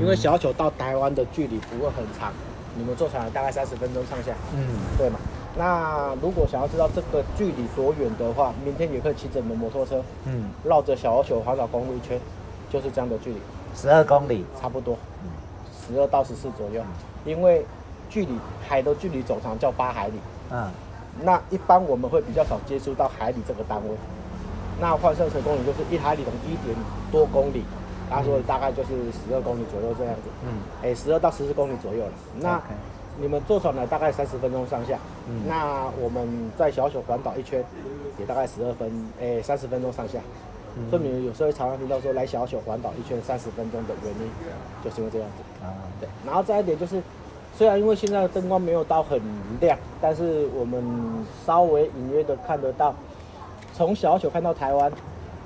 因为小琉球到台湾的距离不会很长，你们坐船大概三十分钟上下，嗯，对嘛？那如果想要知道这个距离多远的话，明天也可以骑着我们摩托车，嗯，绕着小琉球环岛公路一圈，就是这样的距离，十二公里，差不多，十二到十四左右，因为距离海的距离总长叫八海里，嗯，那一般我们会比较少接触到海里这个单位。那换算成公里就是一海里等于一点多公里，他说大概就是十二公里左右这样子。嗯，哎，十二到十四公里左右了。那你们坐船呢，大概三十分钟上下。嗯，那我们在小小环岛一圈，也大概十二分，哎，三十分钟上下。所以你们有时候常常听到说来小小环岛一圈三十分钟的原因，就是因为这样子。啊，对。然后再一点就是，虽然因为现在的灯光没有到很亮，但是我们稍微隐约的看得到。从小小看到台湾，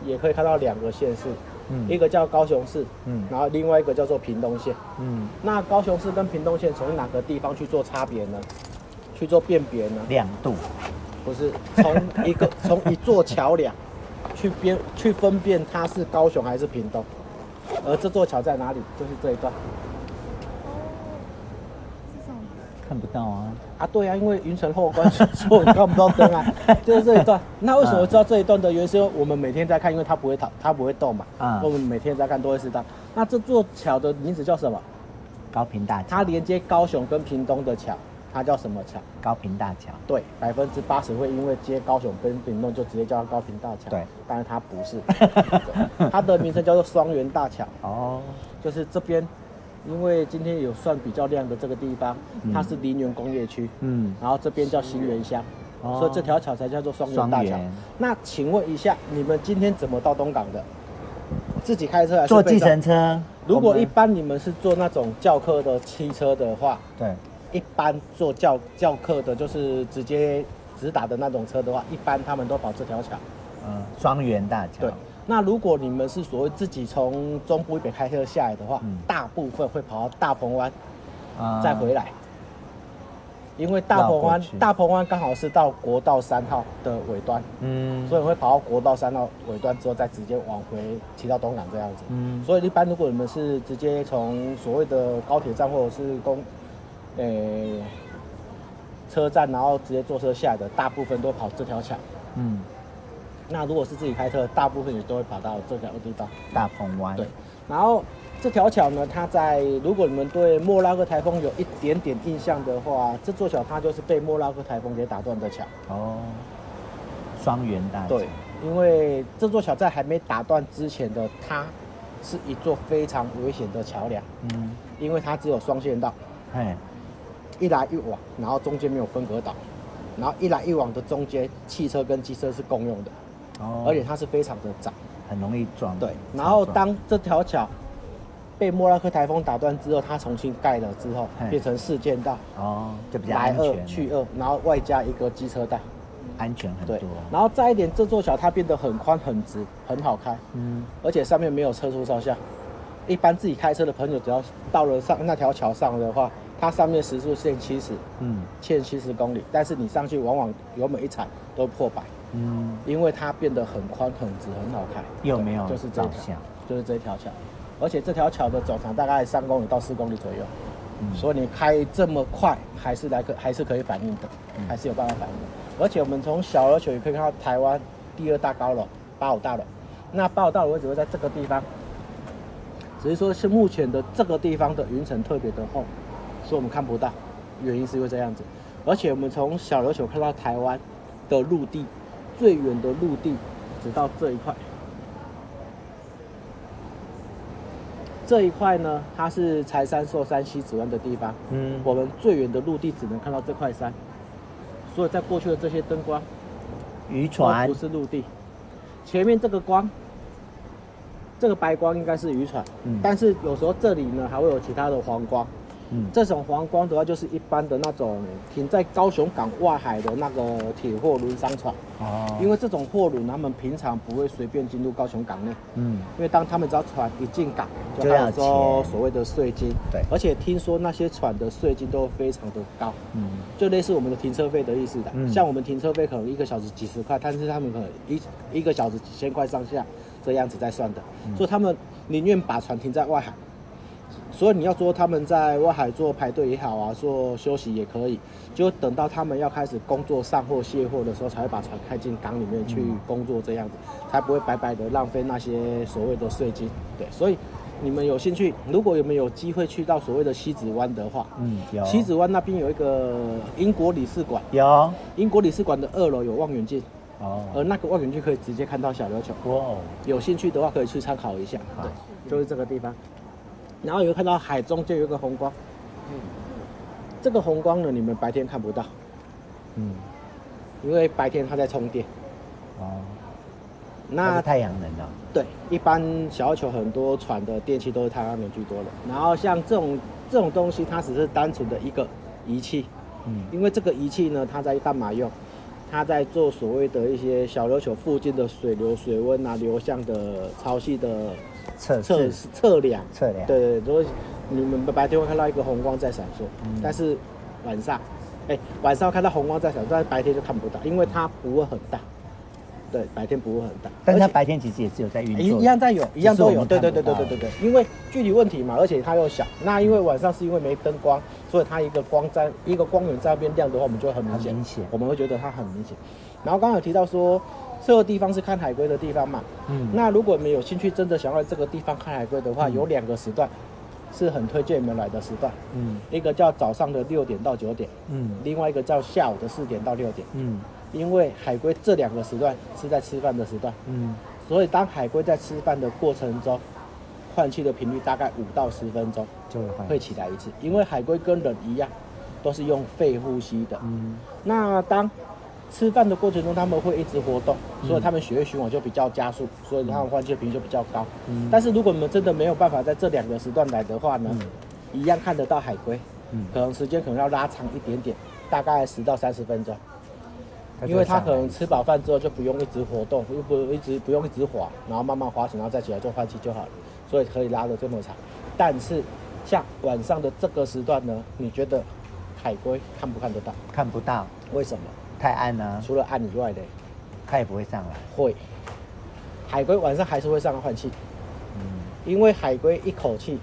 也可以看到两个县市，嗯，一个叫高雄市，嗯，然后另外一个叫做屏东县，嗯，那高雄市跟屏东县从哪个地方去做差别呢？去做辨别呢？两度，不是从一个 从一座桥梁去辨去分辨它是高雄还是屏东，而这座桥在哪里？就是这一段。看不到啊！啊，对啊，因为云层后关系，所以看不到灯啊。就是这一段。那为什么知道这一段的原因？是因为我们每天在看，因为它不会逃，它不会动嘛。啊、嗯。我们每天在看都会知道。那这座桥的名字叫什么？高平大桥。它连接高雄跟屏东的桥，它叫什么桥？高平大桥。对，百分之八十会因为接高雄跟屏东就直接叫它高平大桥。对，但是它不是。它的名称叫做双元大桥。哦。就是这边。因为今天有算比较亮的这个地方，它是林园工业区，嗯，然后这边叫新园乡，哦、所以这条桥才叫做双园大桥。那请问一下，你们今天怎么到东港的？自己开车还是坐计程车？如果一般你们是坐那种教客的汽车的话，对，一般坐教教客的，就是直接直达的那种车的话，一般他们都跑这条桥，嗯，双园大桥。对。那如果你们是所谓自己从中部一北开车下来的话，嗯、大部分会跑到大鹏湾，啊、再回来，因为大鹏湾大鹏湾刚好是到国道三号的尾端，嗯，所以会跑到国道三号尾端之后，再直接往回骑到东港这样子，嗯，所以一般如果你们是直接从所谓的高铁站或者是公，诶、欸，车站，然后直接坐车下来的，大部分都跑这条桥，嗯。那如果是自己开车，大部分也都会跑到这条地方，大鹏湾。对，然后这条桥呢，它在如果你们对莫拉克台风有一点点印象的话，这座桥它就是被莫拉克台风给打断的桥。哦，双元大桥。对，因为这座桥在还没打断之前的，它是一座非常危险的桥梁。嗯，因为它只有双线道，哎，一来一往，然后中间没有分隔岛，然后一来一往的中间，汽车跟机车是共用的。哦，而且它是非常的窄，很容易撞。对，然后当这条桥被莫拉克台风打断之后，它重新盖了之后，变成四线道。哦，就比较安全。来二去二，然后外加一个机车带，安全很多。对，然后再一点，这座桥它变得很宽很直，很好开。嗯，而且上面没有车速照相。一般自己开车的朋友，只要到了上那条桥上的话，它上面时速限七十，嗯，限七十公里，但是你上去往往油门一踩都破百。嗯，因为它变得很宽很直，很好开。有没有？就是这条，就是这条桥，而且这条桥的总长大概三公里到四公里左右，嗯、所以你开这么快还是来可还是可以反应的，嗯、还是有办法反应的。而且我们从小琉球也可以看到台湾第二大高楼八五大楼，那八五大楼位置会在这个地方，只是说是目前的这个地方的云层特别的厚，所以我们看不到，原因是因为这样子。而且我们从小琉球看到台湾的陆地。最远的陆地，直到这一块。这一块呢，它是柴山、寿山、西子湾的地方。嗯，我们最远的陆地只能看到这块山。所以在过去的这些灯光，渔船不是陆地。前面这个光，这个白光应该是渔船。嗯，但是有时候这里呢，还会有其他的黄光。嗯，这种黄光的话，就是一般的那种停在高雄港外海的那个铁货轮商船。哦。因为这种货轮，他们平常不会随便进入高雄港内。嗯。因为当他们只要船一进港，就要收所谓的税金。对。而且听说那些船的税金都非常的高。嗯。就类似我们的停车费的意思的。嗯。像我们停车费可能一个小时几十块，但是他们可能一一个小时几千块上下这样子在算的。嗯。所以他们宁愿把船停在外海。所以你要说他们在外海做排队也好啊，做休息也可以，就等到他们要开始工作上货卸货的时候，才会把船开进港里面去工作，这样子才不会白白的浪费那些所谓的税金。对，所以你们有兴趣，如果有没有机会去到所谓的西子湾的话，嗯，有。西子湾那边有一个英国领事馆，有。英国领事馆的二楼有望远镜，哦，而那个望远镜可以直接看到小琉球。哇，哦有兴趣的话可以去参考一下。对，就是这个地方。然后有看到海中就有一个红光，嗯，这个红光呢，你们白天看不到，嗯，因为白天它在充电，哦，那太阳能的，对，一般小球很多船的电器都是太阳能居多的。然后像这种这种东西，它只是单纯的一个仪器，嗯，因为这个仪器呢，它在干嘛用？它在做所谓的一些小琉球附近的水流、水温啊、流向的潮汐的。测测测量，测量，对对，如果你们白天会看到一个红光在闪烁，嗯、但是晚上，哎、欸，晚上看到红光在闪烁，但是白天就看不到，因为它不会很大。对，白天不会很大，但是它白天其实也是有在运作，一一样在有，一样都有，对对对对对对对，因为距离问题嘛，而且它又小，那因为晚上是因为没灯光，所以它一个光在一个光源在那边亮的话，我们就会很明显，明显，我们会觉得它很明显。然后刚刚有提到说。这个地方是看海龟的地方嘛？嗯，那如果你们有兴趣，真的想要这个地方看海龟的话，嗯、有两个时段，是很推荐你们来的时段。嗯，一个叫早上的六点到九点，嗯，另外一个叫下午的四点到六点，嗯，因为海龟这两个时段是在吃饭的时段，嗯，所以当海龟在吃饭的过程中，换气的频率大概五到十分钟就会会起来一次，因为海龟跟人一样，都是用肺呼吸的。嗯，那当吃饭的过程中，他们会一直活动，所以他们血液循环就比较加速，所以他们换气频率就比较高。嗯，但是如果你们真的没有办法在这两个时段来的话呢，嗯、一样看得到海龟，嗯，可能时间可能要拉长一点点，大概十到三十分钟，因为他可能吃饱饭之后就不用一直活动，又不一直不用一直滑，然后慢慢滑行，然后再起来做换气就好了，所以可以拉的这么长。但是像晚上的这个时段呢，你觉得海龟看不看得到？看不到，为什么？太暗了，除了暗以外的，它也不会上来。会，海龟晚上还是会上来换气。嗯，因为海龟一口气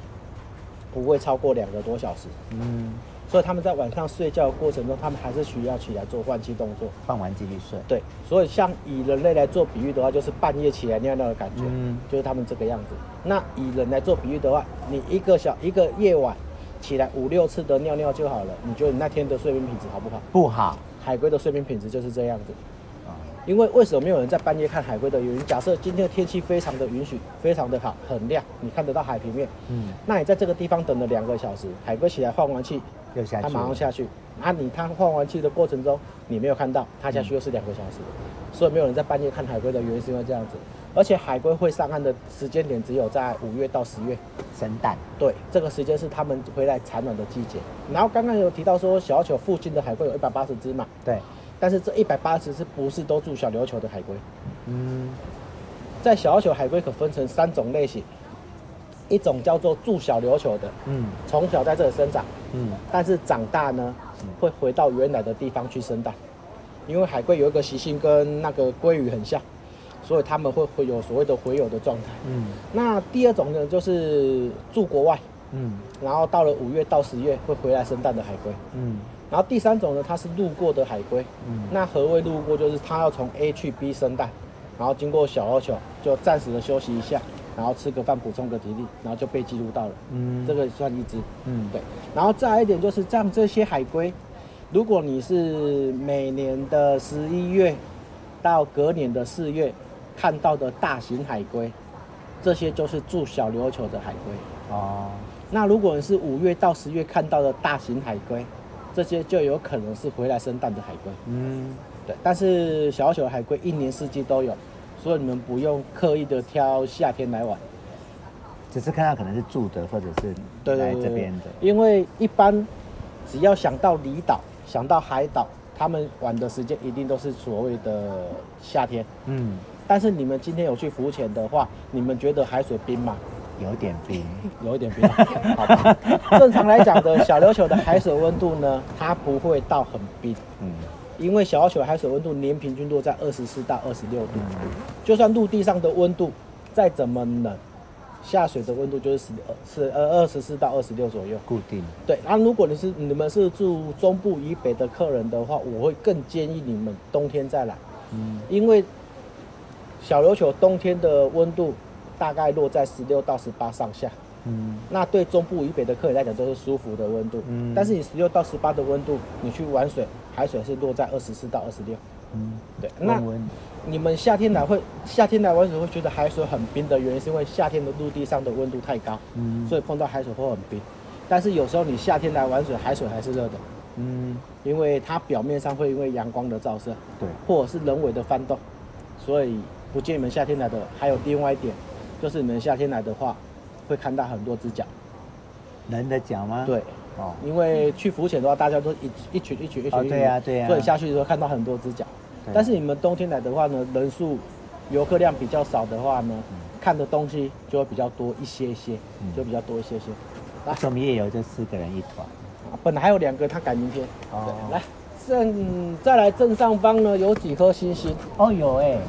不会超过两个多小时。嗯，所以他们在晚上睡觉的过程中，他们还是需要起来做换气动作。换完继续睡。对，所以像以人类来做比喻的话，就是半夜起来尿尿的感觉。嗯，就是他们这个样子。那以人来做比喻的话，你一个小一个夜晚起来五六次的尿尿就好了。你觉得你那天的睡眠品质好不好？不好。海龟的睡眠品质就是这样子，因为为什么没有人在半夜看海龟的原因？假设今天的天气非常的允许，非常的好，很亮，你看得到海平面，嗯，那你在这个地方等了两个小时，海龟起来换完气，又下去，它马上下去，啊，你它换完气的过程中，你没有看到，它下去又是两个小时，嗯，所以没有人在半夜看海龟的原因是因为这样子。而且海龟会上岸的时间点只有在五月到十月。生蛋，对，这个时间是它们回来产卵的季节。然后刚刚有提到说小琉球附近的海龟有一百八十只嘛，对，但是这一百八十只不是都住小琉球的海龟？嗯，在小琉球海龟可分成三种类型，一种叫做住小琉球的，嗯，从小在这里生长，嗯，但是长大呢会回到原来的地方去生蛋，因为海龟有一个习性跟那个鲑鱼很像。所以他们会会有所谓的回游的状态。嗯，那第二种呢，就是住国外。嗯，然后到了五月到十月会回来生蛋的海龟。嗯，然后第三种呢，它是路过的海龟。嗯，那何谓路过？就是它要从 A 去 B 生蛋，然后经过小琉球就暂时的休息一下，然后吃个饭补充个体力，然后就被记录到了。嗯，这个算一只。嗯，对。然后再来一点就是，这样这些海龟，如果你是每年的十一月到隔年的四月。看到的大型海龟，这些就是住小琉球的海龟哦。那如果你是五月到十月看到的大型海龟，这些就有可能是回来生蛋的海龟。嗯，对。但是小琉球的海龟一年四季都有，所以你们不用刻意的挑夏天来玩，只是看到可能是住的或者是来这边的。因为一般只要想到离岛，想到海岛，他们玩的时间一定都是所谓的夏天。嗯。但是你们今天有去浮潜的话，你们觉得海水冰吗？有点冰，有一点冰。好吧。正常来讲的小琉球的海水温度呢，它不会到很冰。嗯。因为小琉球海水温度年平均落在二十四到二十六度。嗯。就算陆地上的温度再怎么冷，下水的温度就是十二是呃二十四到二十六左右，固定。对，那如果你是你们是住中部以北的客人的话，我会更建议你们冬天再来，嗯，因为小琉球冬天的温度大概落在十六到十八上下，嗯，那对中部以北的客人来讲都是舒服的温度，嗯，但是你十六到十八的温度，你去玩水，海水是落在二十四到二十六，嗯，对，那。你们夏天来会夏天来玩水会觉得海水很冰的原因，是因为夏天的陆地上的温度太高，嗯，所以碰到海水会很冰。但是有时候你夏天来玩水，海水还是热的，嗯，因为它表面上会因为阳光的照射，对，或者是人为的翻动，所以不建议你们夏天来的。还有另外一点，就是你们夏天来的话，会看到很多只脚，人的脚吗？对，哦，因为去浮潜的话，大家都一一群一群一群，对呀对呀，所以下去的时候看到很多只脚。但是你们冬天来的话呢，人数游客量比较少的话呢，嗯、看的东西就会比较多一些些，嗯、就比较多一些些。那我们也有这四个人一团，本来还有两个，他改明天。哦，来正再来正上方呢，有几颗星星。哦，有哎、欸。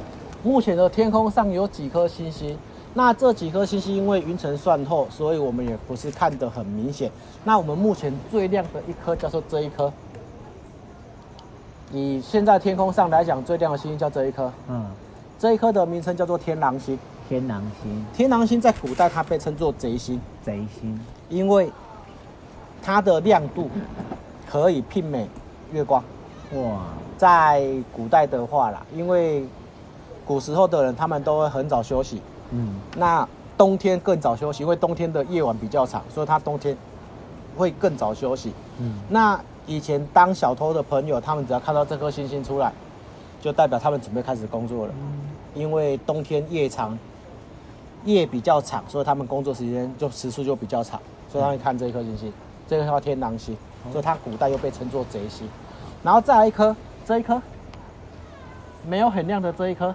目前的天空上有几颗星星，那这几颗星星因为云层算厚，所以我们也不是看得很明显。那我们目前最亮的一颗叫做这一颗。以现在天空上来讲，最亮的星星叫这一颗。嗯，这一颗的名称叫做天狼星。天狼星，天狼星在古代它被称作贼星。贼星，因为它的亮度可以媲美月光。哇，在古代的话啦，因为古时候的人他们都会很早休息。嗯，那冬天更早休息，因为冬天的夜晚比较长，所以他冬天会更早休息。嗯，那。以前当小偷的朋友，他们只要看到这颗星星出来，就代表他们准备开始工作了。因为冬天夜长，夜比较长，所以他们工作时间就时数就比较长，所以他们看这一颗星星，这个叫天狼星，所以它古代又被称作贼星。然后再来一颗，这一颗没有很亮的这一颗，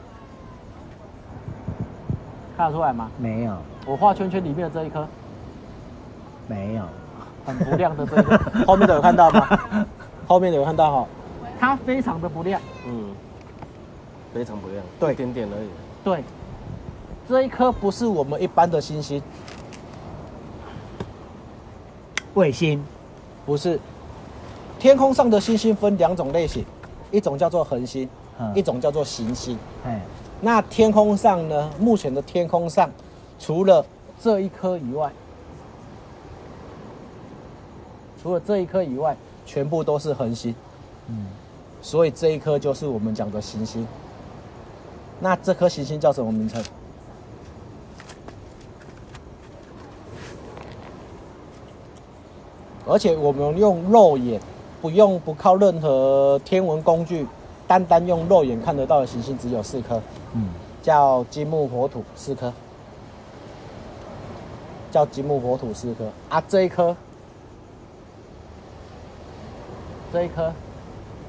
看得出来吗？没有。我画圈圈里面的这一颗，没有。很不亮的这个，后面的有看到吗？后面的有看到哈，它非常的不亮，嗯，非常不亮，对，一点点而已。对，这一颗不是我们一般的星星，卫星，不是。天空上的星星分两种类型，一种叫做恒星，嗯、一种叫做行星。嗯、那天空上呢？目前的天空上，除了这一颗以外。除了这一颗以外，全部都是恒星，嗯，所以这一颗就是我们讲的行星。那这颗行星叫什么名称？而且我们用肉眼，不用不靠任何天文工具，单单用肉眼看得到的行星只有四颗，嗯，叫金木火土四颗，叫金木火土四颗。啊，这一颗。这一颗。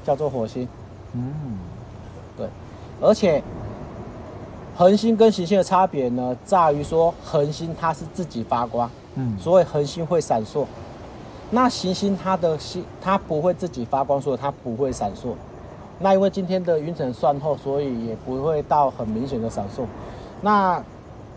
叫做火星，嗯，对，而且恒星跟行星的差别呢，在于说恒星它是自己发光，嗯，所以恒星会闪烁。那行星它的星它不会自己发光，所以它不会闪烁。那因为今天的云层算厚，所以也不会到很明显的闪烁。那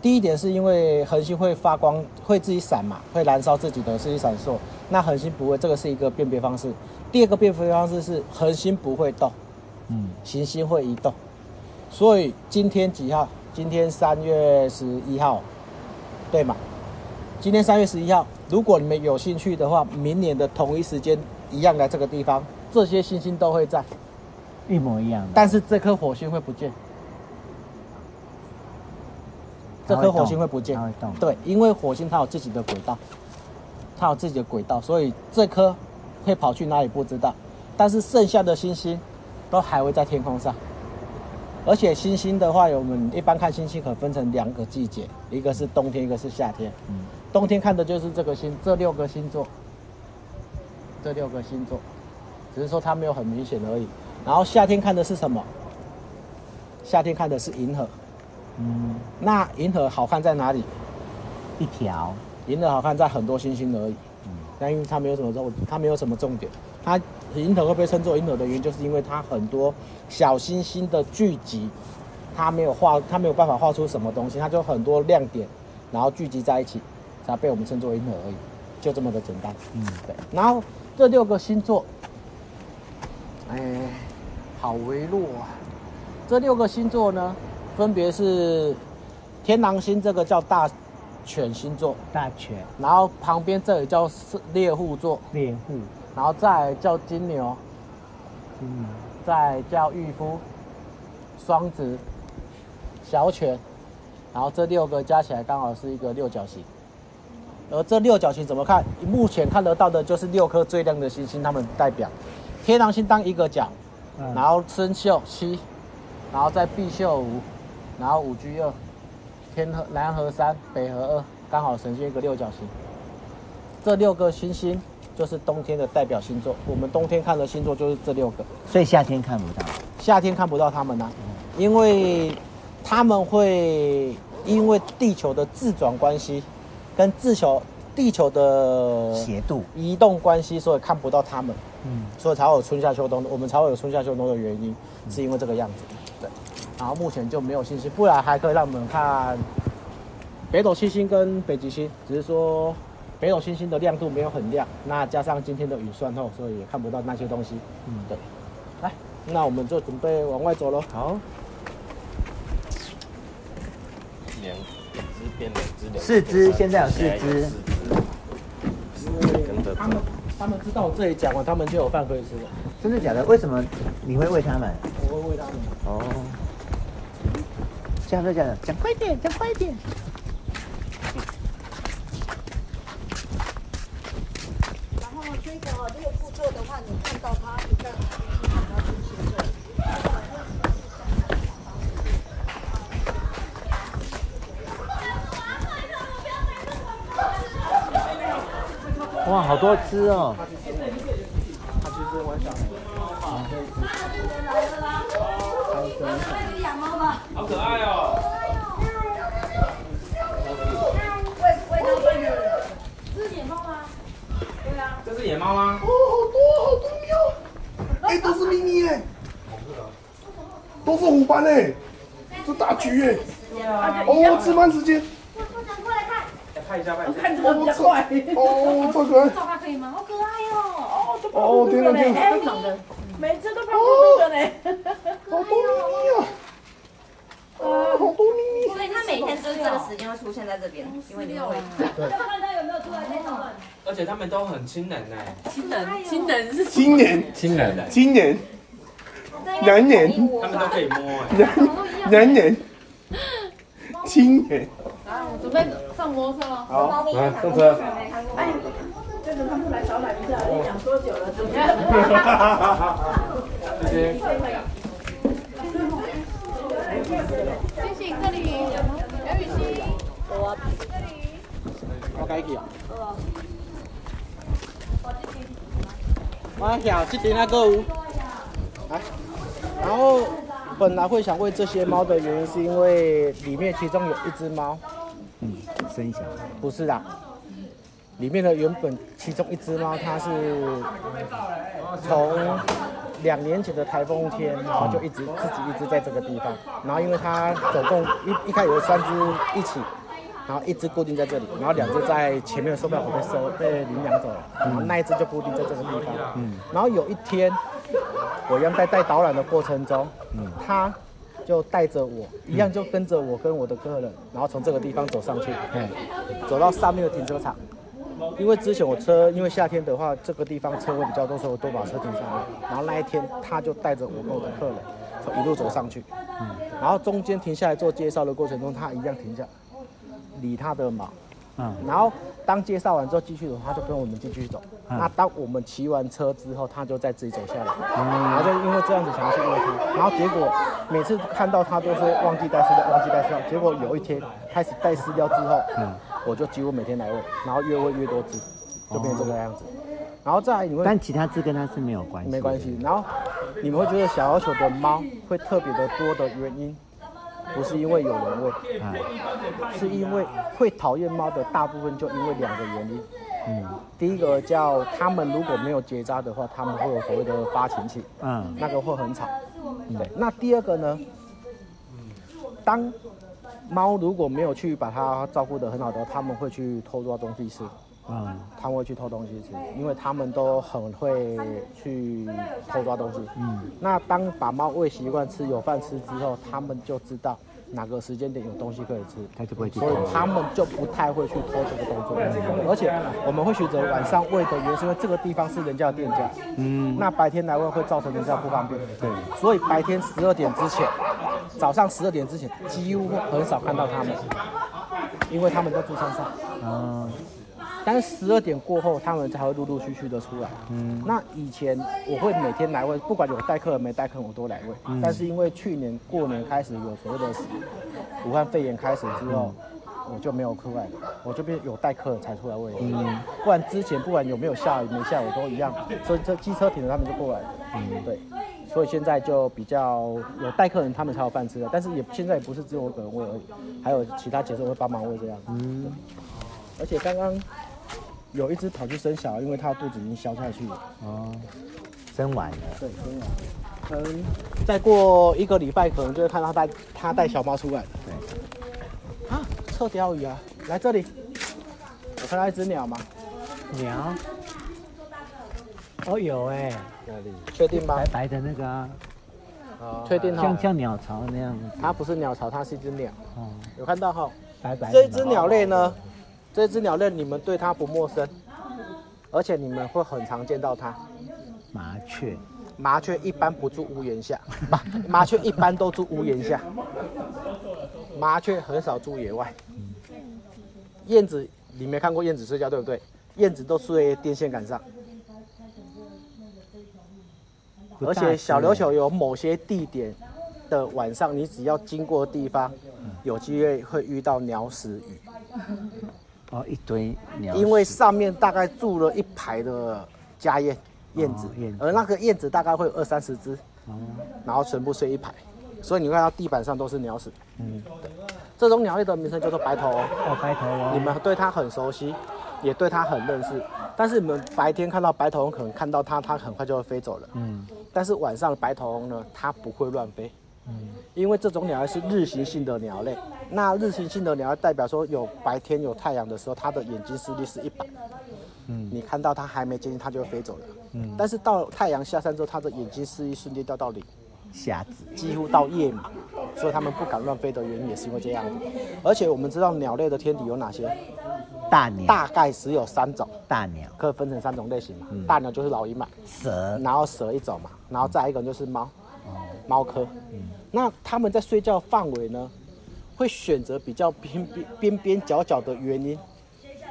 第一点是因为恒星会发光，会自己闪嘛，会燃烧自己的自己闪烁。那恒星不会，这个是一个辨别方式。第二个辨别方式是恒星不会动，嗯，行星会移动，所以今天几号？今天三月十一号，对吗？今天三月十一号，如果你们有兴趣的话，明年的同一时间一样来这个地方，这些星星都会在，一模一样。但是这颗火星会不见，这颗火星会不见，它会动。对，因为火星它有自己的轨道，它有自己的轨道，所以这颗。会跑去哪里不知道，但是剩下的星星都还会在天空上。而且星星的话，我们一般看星星可分成两个季节，一个是冬天，一个是夏天。嗯，冬天看的就是这个星，这六个星座，这六个星座，只是说它没有很明显而已。然后夏天看的是什么？夏天看的是银河。嗯，那银河好看在哪里？一条。银河好看在很多星星而已。嗯但因为它没有什么重，它没有什么重点。它银河会被称作银河的原因，就是因为它很多小星星的聚集，它没有画，它没有办法画出什么东西，它就很多亮点，然后聚集在一起，才被我们称作银河而已，就这么的简单。嗯，对。然后这六个星座，哎，好微弱啊。这六个星座呢，分别是天狼星，这个叫大犬星座，大犬。然后旁边这里叫猎户座，猎户。然后再叫金牛，金牛。再叫御夫，双子，小犬。然后这六个加起来刚好是一个六角形。而这六角形怎么看？目前看得到的就是六颗最亮的星星，它们代表天狼星当一个角，然后参宿七。然后再毕宿五，然后五居二，天河南河三，北河二，刚好呈现一个六角形。这六个星星就是冬天的代表星座。我们冬天看的星座就是这六个，所以夏天看不到。夏天看不到他们呢、啊，因为他们会因为地球的自转关系，跟地球地球的斜度移动关系，所以看不到它们。嗯，所以才会有春夏秋冬，我们才会有春夏秋冬的原因，是因为这个样子。对，然后目前就没有信息，不然还可以让我们看北斗七星跟北极星，只是说北斗星星的亮度没有很亮，那加上今天的雨算后，所以也看不到那些东西。嗯，对。来，那我们就准备往外走喽。好。两只变两只，四只，现在有四只。跟着他们，他们知道我这里讲完，他们就有饭可以吃了。真的假的？为什么你会喂他们？我会喂他们。哦，讲着讲着，讲快点，讲快点。然后这个这个步骤的话，你看到它一个一个到进去这里。哇，好多只哦。好可爱哦！喂喂它们的，这是野猫吗？对啊，这是野猫吗？哦，好多好多喵！哎，都是咪咪哎，都是虎斑哎，这大橘哎，哦，吃饭时间。部长过来看，看一下，看一下，看这个比较快。哦，这个。照它可以吗？好可爱哦！哦，这哦，天哪天哪！每次都看不这个呢，好多咪咪啊！啊，好多咪咪！所以它每天就是这个时间会出现在这边，因为你会。对，看它有没有出来那种。而且他们都很亲人呢，亲人，亲人是今年，亲人。的，今年，两年，他们都可以摸哎，两年，今年。准备上摩托车了。好，来上车。哎，这个他们来导览一下，你讲多久了？怎么样？谢谢。谢谢这里，杨雨欣，我这里，我该去啊。我晓这边那个，来，然后本来会想喂这些猫的原因，是因为里面其中有一只猫，嗯，生小孩，不是啦，里面的原本其中一只猫，它是从。两年前的台风天，然后就一直自己一直在这个地方，然后因为它总共一一开始有三只一起，然后一只固定在这里，然后两只在前面的售票口被收被领养走了，然后那一只就固定在这个地方。嗯，然后有一天，我一样在带导览的过程中，嗯，他就带着我一样就跟着我跟我的客人，然后从这个地方走上去，嗯，走到上面的停车场。因为之前我车，因为夏天的话，这个地方车位比较多，所以我都把车停上来。然后那一天，他就带着我跟我的客人，从一路走上去。嗯。然后中间停下来做介绍的过程中，他一样停下，理他的毛。嗯。然后当介绍完之后继续走，他就跟我们继续走。嗯。那当我们骑完车之后，他就再自己走下来。嗯。然后就因为这样子想要去喂他，然后结果每次看到他都说忘记带饲料，忘记带饲料。结果有一天开始带饲料之后，嗯。我就几乎每天来喂，然后越喂越多只，就变成这个样子。然后再来你会，但其他只跟它是没有关系，没关系。然后你们会觉得小要求的猫会特别的多的原因，不是因为有人喂，嗯，是因为会讨厌猫的大部分就因为两个原因。嗯，第一个叫他们如果没有结扎的话，他们会有所谓的发情期，嗯，那个会很吵。对，那第二个呢？当猫如果没有去把它照顾得很好的话，他们会去偷抓东西吃。嗯，他们会去偷东西吃，因为他们都很会去偷抓东西。嗯，那当把猫喂习惯吃有饭吃之后，他们就知道哪个时间点有东西可以吃，他就不会去偷。所以他们就不太会去偷这个动作。而且我们会选择晚上喂的原因是因为这个地方是人家的店家。嗯，那白天来喂会造成人家不方便。对，所以白天十二点之前，早上十二点之前几乎很少看到他们，因为他们在住山上。嗯。但是十二点过后，他们才会陆陆续续的出来。嗯，那以前我会每天来喂，不管有带客人没带客人，我都来喂。嗯、但是因为去年过年开始有所谓的武汉肺炎开始之后，嗯、我就没有出来了，我就变有带客人才出来喂。嗯，不然之前不管有没有下雨没下雨都一样，所以这机车停了他们就过来了。嗯，对，所以现在就比较有带客人，他们才有饭吃的。但是也现在也不是只有我一个人喂而已，还有其他姐姐会帮忙喂这样。嗯，而且刚刚。有一只跑去生小孩，因为它肚子已经消下去了。哦，生完了。对，生完了。嗯，再过一个礼拜，可能就会看到他带他带小猫出来了。对。啊，臭钓鱼啊！来这里，我看到一只鸟吗？鸟。哦，有哎、欸。哪里？确定吗？白白的那个啊。哦。确定哈。像像鸟巢那样子。它不是鸟巢，它是一只鸟。哦。有看到哈？白白。这一只鸟类呢？这只鸟类你们对它不陌生，而且你们会很常见到它。麻雀，麻雀一般不住屋檐下，麻麻雀一般都住屋檐下，麻雀很少住野外。燕子，你没看过燕子睡觉对不对？燕子都睡电线杆上。而且小琉球有某些地点的晚上，你只要经过的地方，有机会会遇到鸟屎雨。哦，一堆鸟。因为上面大概住了一排的家燕燕子，哦、而那个燕子大概会有二三十只，哦、然后全部睡一排，所以你会看到地板上都是鸟屎。嗯，对，这种鸟类的名称叫做白头翁。哦，白头翁。你们对它很熟悉，也对它很认识，但是你们白天看到白头翁，可能看到它，它很快就会飞走了。嗯，但是晚上的白头翁呢，它不会乱飞。嗯，因为这种鸟类是日行性的鸟类，那日行性的鸟类代表说有白天有太阳的时候，它的眼睛视力是一百，嗯，你看到它还没接近，它就会飞走了，嗯，但是到太阳下山之后，它的眼睛视力瞬间掉到零，瞎子，几乎到夜盲，所以它们不敢乱飞的原因也是因为这样子。而且我们知道鸟类的天敌有哪些？大鸟，大概只有三种，大鸟。可以分成三种类型嘛，嗯，大鸟就是老鹰嘛，蛇，然后蛇一种嘛，然后再一个就是猫。猫科，嗯，那它们在睡觉范围呢，会选择比较边边边边角角的原因，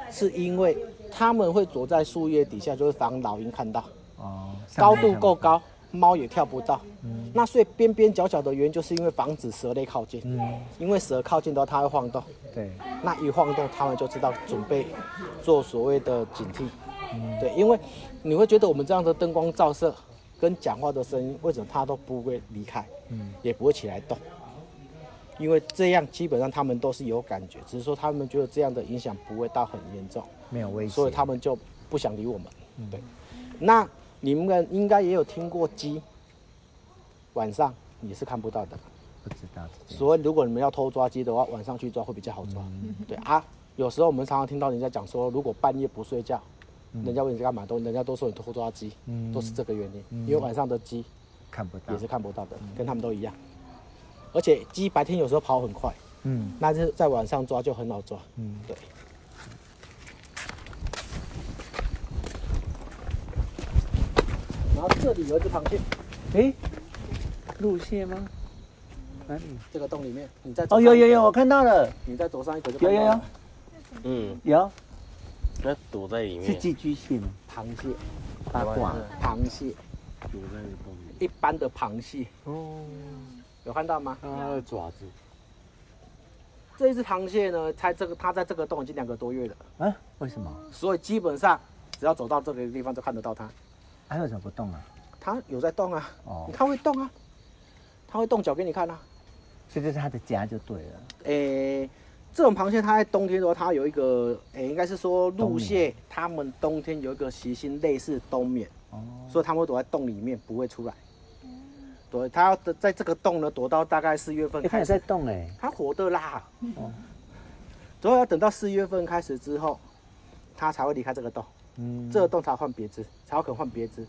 是因为它们会躲在树叶底下，就是防老鹰看到。哦，高度够高，猫也跳不到。嗯，那所以边边角角的原因，就是因为防止蛇类靠近。嗯，因为蛇靠近的话，它会晃动。对，那一晃动，它们就知道准备做所谓的警惕。嗯，对，因为你会觉得我们这样的灯光照射。跟讲话的声音，为什么它都不会离开，嗯，也不会起来动，因为这样基本上他们都是有感觉，只是说他们觉得这样的影响不会到很严重，没有威胁，所以他们就不想理我们。嗯、对，那你们应该也有听过鸡，晚上你是看不到的，不知道。所以如果你们要偷抓鸡的话，晚上去抓会比较好抓。嗯、对啊，有时候我们常常听到人家讲说，如果半夜不睡觉。人家问你在干嘛，都人家都说你偷抓鸡，嗯、都是这个原因。嗯、因为晚上的鸡看不到，也是看不到的，跟他们都一样。而且鸡白天有时候跑很快，嗯，那是在晚上抓就很好抓，嗯，对。然后这里有一只螃蟹，哎，陆蟹吗？哪里？这个洞里面，你在哦，有有有，我看到了，你再左上一个就。有有有，嗯，有。那躲在里面是寄居蟹吗？螃蟹，八卦，螃蟹，躲在洞里。一般的螃蟹哦，有看到吗？的爪子。这一只螃蟹呢，它这个它在这个洞已经两个多月了。啊？为什么？所以基本上只要走到这个地方就看得到它。它为什么不动啊？它有在动啊。哦。它会动啊，它会动脚给你看啊。所以这是它的家就对了。诶。这种螃蟹，它在冬天的话，它有一个，诶，应该是说陆蟹，它们冬天有一个习性类似冬眠，哦，所以它们会躲在洞里面，不会出来。对，它要在这个洞呢躲到大概四月份开始。它也在动哎，它活的啦。哦。之后要等到四月份开始之后，它才会离开这个洞。嗯。这个洞才换别只，才有可能换别只，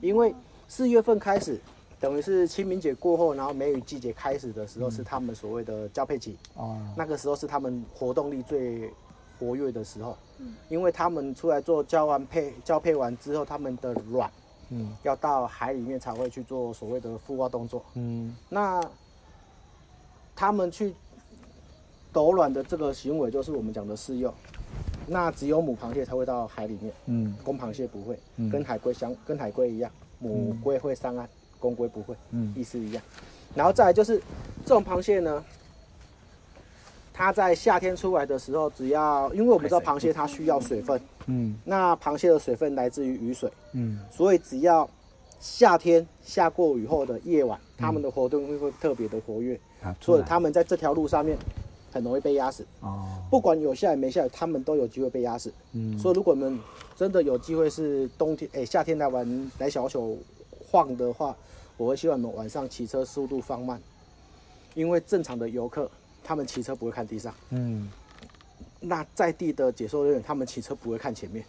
因为四月份开始，等于是清明节过后，然后梅雨季节开始的时候，是他们所谓的交配期。哦。那个时候是他们活动力最活跃的时候。嗯。因为他们出来做交完配，交配完之后，他们的卵，嗯，要到海里面才会去做所谓的孵化动作。嗯。那他们去。抖卵的这个行为就是我们讲的试幼，那只有母螃蟹才会到海里面，嗯，公螃蟹不会，嗯、跟海龟相跟海龟一样，母龟会上岸，公龟不会，嗯，意思一样。然后再来就是这种螃蟹呢，它在夏天出来的时候，只要因为我们知道螃蟹它需要水分，嗯，那螃蟹的水分来自于雨水，嗯，所以只要夏天下过雨后的夜晚，它们的活动会会特别的活跃，啊，所以它们在这条路上面。很容易被压死。哦，不管有下雨没下雨，它们都有机会被压死。嗯，所以如果我们真的有机会是冬天，哎、欸，夏天来玩来小琉晃的话，我会希望你们晚上骑车速度放慢，因为正常的游客他们骑车不会看地上。嗯，那在地的解说人员他们骑车不会看前面。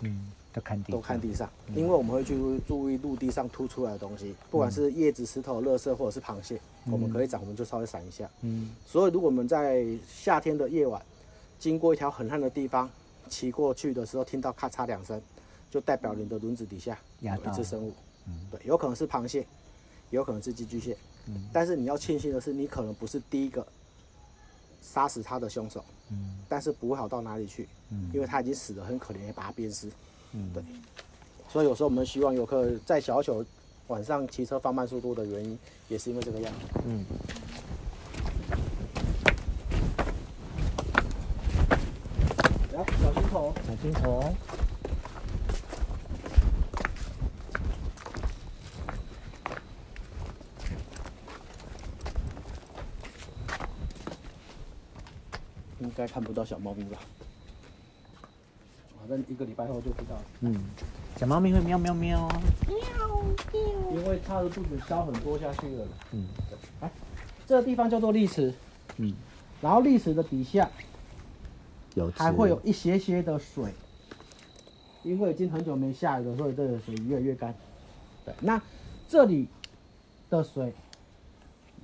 嗯。都看地，都看地上，因为我们会去注意陆地上凸出来的东西，不管是叶子、石头、垃圾或者是螃蟹，我们可以闪，我们就稍微闪一下。嗯，所以如果我们在夏天的夜晚，经过一条很暗的地方，骑过去的时候，听到咔嚓两声，就代表你的轮子底下有一只生物。嗯，对，有可能是螃蟹，也有可能是寄居蟹。嗯，但是你要庆幸的是，你可能不是第一个杀死它的凶手。嗯，但是不会好到哪里去。嗯，因为它已经死得很可怜，也把它鞭尸。嗯，对，所以有时候我们希望游客在小琉晚上骑车放慢速度的原因，也是因为这个样子。嗯。来，小心虫，小心虫。该看不到小猫咪吧？反正一个礼拜后就知道了。嗯，小猫咪会喵喵喵。喵喵。因为它的肚子消很多下去了。嗯，对。来，这个地方叫做砾池。嗯。然后砾池的底下有还会有一些些的水，因为已经很久没下雨了，所以这个水越来越干。对。那这里的水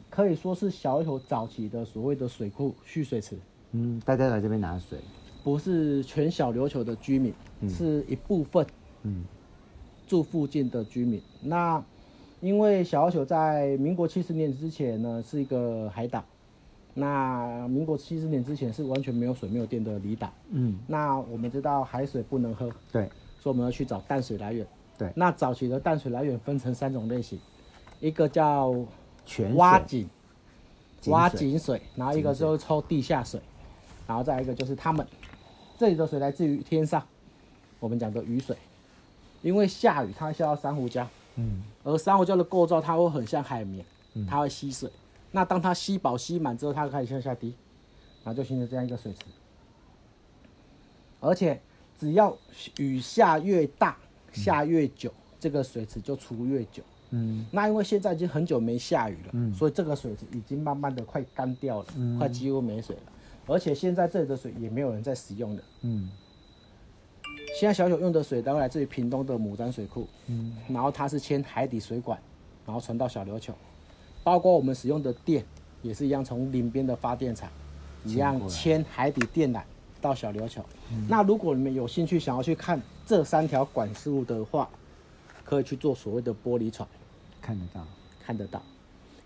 可以说是小琉球早期的所谓的水库蓄水池。嗯，大家来这边拿水。不是全小琉球的居民，嗯、是一部分，嗯，住附近的居民。那因为小琉球在民国七十年之前呢，是一个海岛。那民国七十年之前是完全没有水、没有电的离岛。嗯，那我们知道海水不能喝，对，所以我们要去找淡水来源。对，那早期的淡水来源分成三种类型，一个叫挖井，挖井水，然后一个就是抽地下水，然后再一个就是他们。这里的水来自于天上，我们讲的雨水，因为下雨它下到珊瑚礁，嗯，而珊瑚礁的构造它会很像海绵，它会吸水，那当它吸饱吸满之后，它就开始向下滴，然后就形成这样一个水池。而且只要雨下越大，下越久，这个水池就出越久，嗯，那因为现在已经很久没下雨了，嗯，所以这个水池已经慢慢的快干掉了，嗯，快几乎没水了。而且现在这里的水也没有人在使用的。嗯，现在小九用的水都来自于屏东的牡丹水库。嗯，然后它是牵海底水管，然后传到小琉球，包括我们使用的电也是一样，从林边的发电厂一样牵海底电缆到小琉球。嗯，那如果你们有兴趣想要去看这三条管路的话，可以去做所谓的玻璃船，看得到，看得到，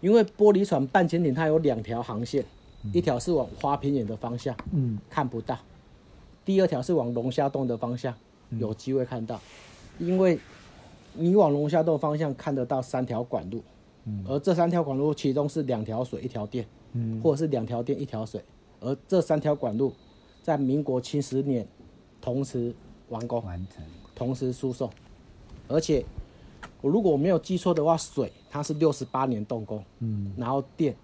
因为玻璃船半潜艇它有两条航线。一条是往花瓶眼的方向，嗯，看不到；第二条是往龙虾洞的方向，有机会看到。因为你往龙虾洞方向看得到三条管路，嗯，而这三条管路其中是两条水一条电，嗯，或者是两条电一条水，而这三条管路在民国七十年同时完工完成，同时输送，而且我如果我没有记错的话，水它是六十八年动工，嗯，然后电。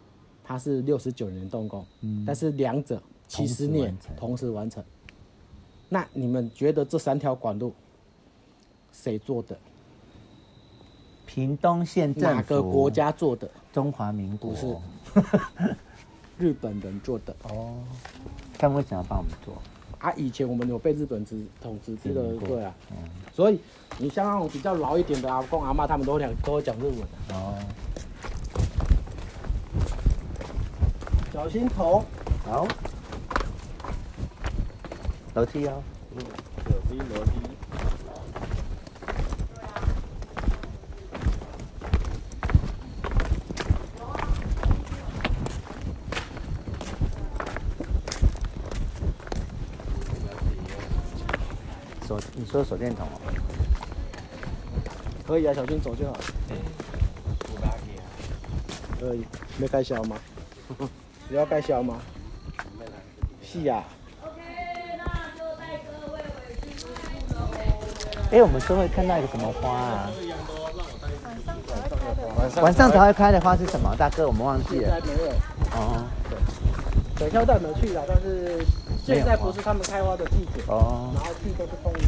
它是六十九年动工，嗯，但是两者七十年同时完成。那你们觉得这三条管路谁做的？屏东县政府哪个国家做的？中华民国不是，日本人做的。哦，他们为什么要帮我们做？啊，以前我们有被日本治统治之的，对啊。嗯。所以你像那种比较老一点的阿公阿妈，他们都讲都会讲日文的。哦。小心头。好。楼梯哦。嗯，楼梯。手，你说手电筒哦。可以啊，小心走就好。可以，没开销吗？你要盖销吗？是呀。哎，我们是会看到一个什么花啊？晚上才会开的花是什么？大哥，我们忘记了。现在没有。哦。对。等一下带你们去了，但是现在不是他们开花的季节。哦。然后去都是风铃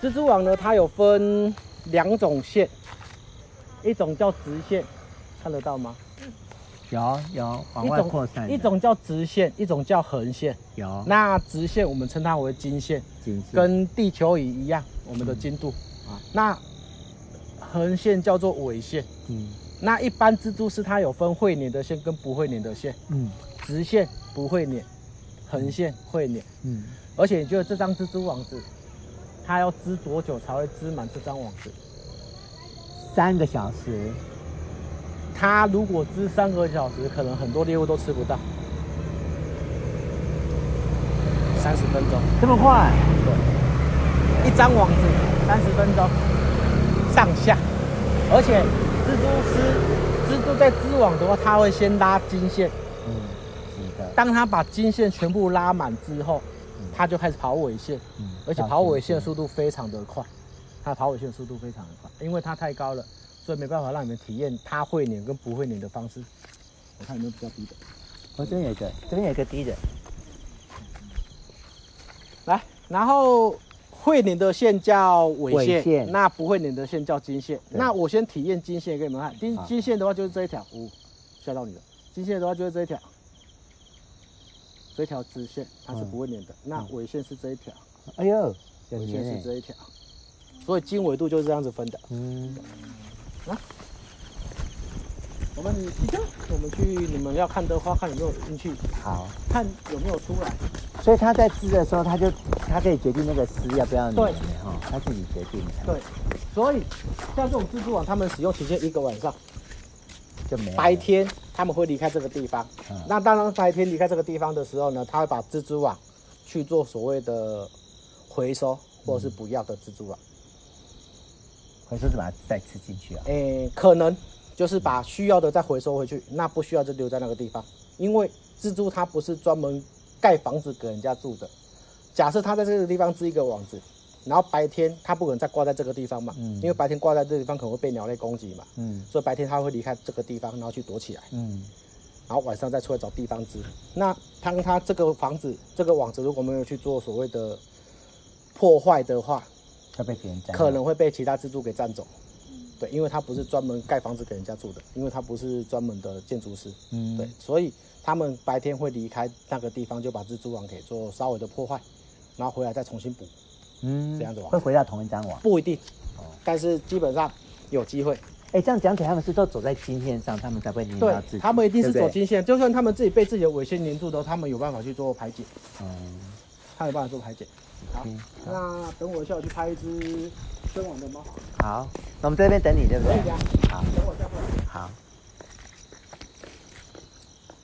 蜘蛛网呢，它有分两种线，一种叫直线，看得到吗？有有，往外扩散一。一种叫直线，一种叫横线。有。那直线我们称它为经线，经线跟地球仪一样，我们的经度。啊、嗯。那横线叫做纬线。嗯。那一般蜘蛛丝它有分会粘的线跟不会粘的线。嗯。直线不会粘，横线会粘。嗯。而且你觉得这张蜘蛛网子？它要织多久才会织满这张网子？三个小时。它如果织三个小时，可能很多猎物都吃不到。三十分钟，这么快？对。一张网子三十分钟上下，而且蜘蛛丝，蜘蛛在织网的话，它会先拉金线。嗯。当他把金线全部拉满之后。他就开始跑尾线，嗯，而且跑尾线的速度非常的快，他跑尾线的速度非常的快，因为他太高了，所以没办法让你们体验他会粘跟不会粘的方式。我看有没有比较低的，哦，这边有一个，这边有一个低的。来，然后会拧的线叫尾线，线那不会拧的线叫金线。那我先体验金线给你们看，金金线的话就是这一条，哦，吓到你了。金线的话就是这一条。这条直线它是不会粘的，嗯、那纬线是这一条。哎呦，纬线是这一条，所以经纬度就是这样子分的。嗯，啊，我们你骑车，我们去你们要看的话，看有没有进去。好，看有没有出来。所以他在织的时候，他就他可以决定那个丝要不要粘。对，哈，他自己决定的。对，所以像这种蜘蛛网，他们使用期间一个晚上就没。白天他们会离开这个地方，嗯、那当然白天离开这个地方的时候呢，他会把蜘蛛网去做所谓的回收，或者是不要的蜘蛛网。回收是把它再吃进去啊？诶、欸，可能就是把需要的再回收回去，那不需要就留在那个地方。因为蜘蛛它不是专门盖房子给人家住的。假设它在这个地方织一个网子。然后白天它不可能再挂在这个地方嘛，嗯，因为白天挂在这个地方可能会被鸟类攻击嘛，嗯，所以白天它会离开这个地方，然后去躲起来，嗯，然后晚上再出来找地方织。那当它这个房子、这个网子如果没有去做所谓的破坏的话，会被别人占，可能会被其他蜘蛛给占走，对，因为它不是专门盖房子给人家住的，因为它不是专门的建筑师，嗯，对，所以他们白天会离开那个地方，就把蜘蛛网给做稍微的破坏，然后回来再重新补。嗯，这样子会回到同一张网？不一定，哦，但是基本上有机会。哎，这样讲起来，他们是都走在金线上，他们才会粘到自己。他们一定是走金线，就算他们自己被自己的尾线粘住的，他们有办法去做排解。嗯，他有办法做排解。好，那等我一下，我去拍一只深网的猫。好，那我们这边等你，对不对？好，等我再回来。好。